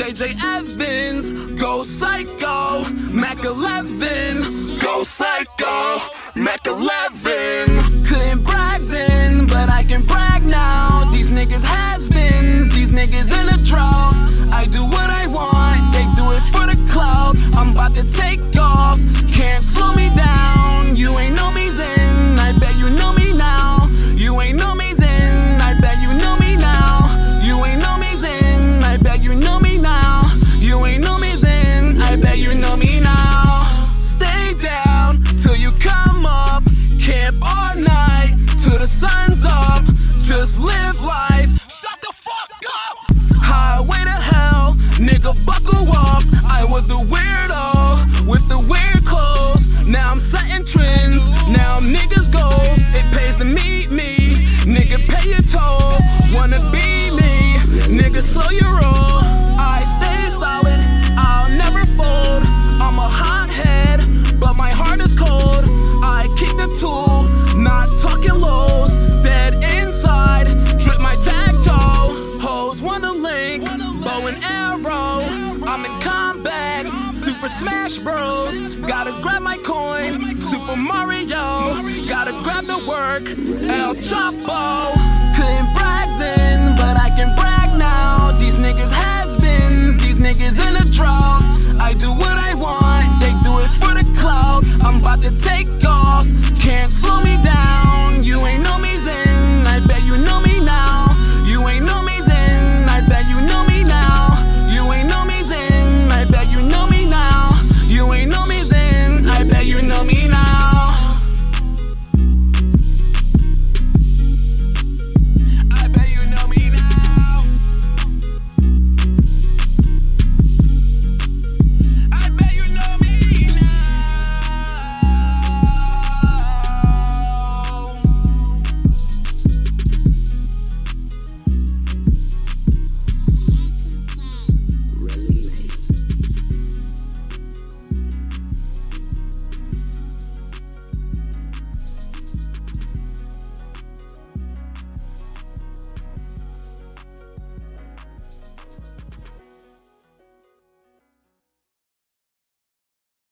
JJ Evans, go psycho. Mac 11, go psycho. Mac 11. Couldn't brag then, but I can brag now. These niggas has beens, these niggas in a drought. I do what I want, they do it for the clout. I'm about to take you come up, camp all night till the sun's up. Just live life. Shut the fuck up. Highway to hell, nigga, buckle up. I was the weirdo with the weird clothes. Now I'm setting trends. Now I'm niggas goals. It pays to meet me. Nigga, pay your toll. Wanna be me? Nigga, slow your roll. Bow and arrow. I'm in combat, Super Smash Bros. Gotta grab my coin, Super Mario. Gotta grab the work, El Chapo. Couldn't brag then,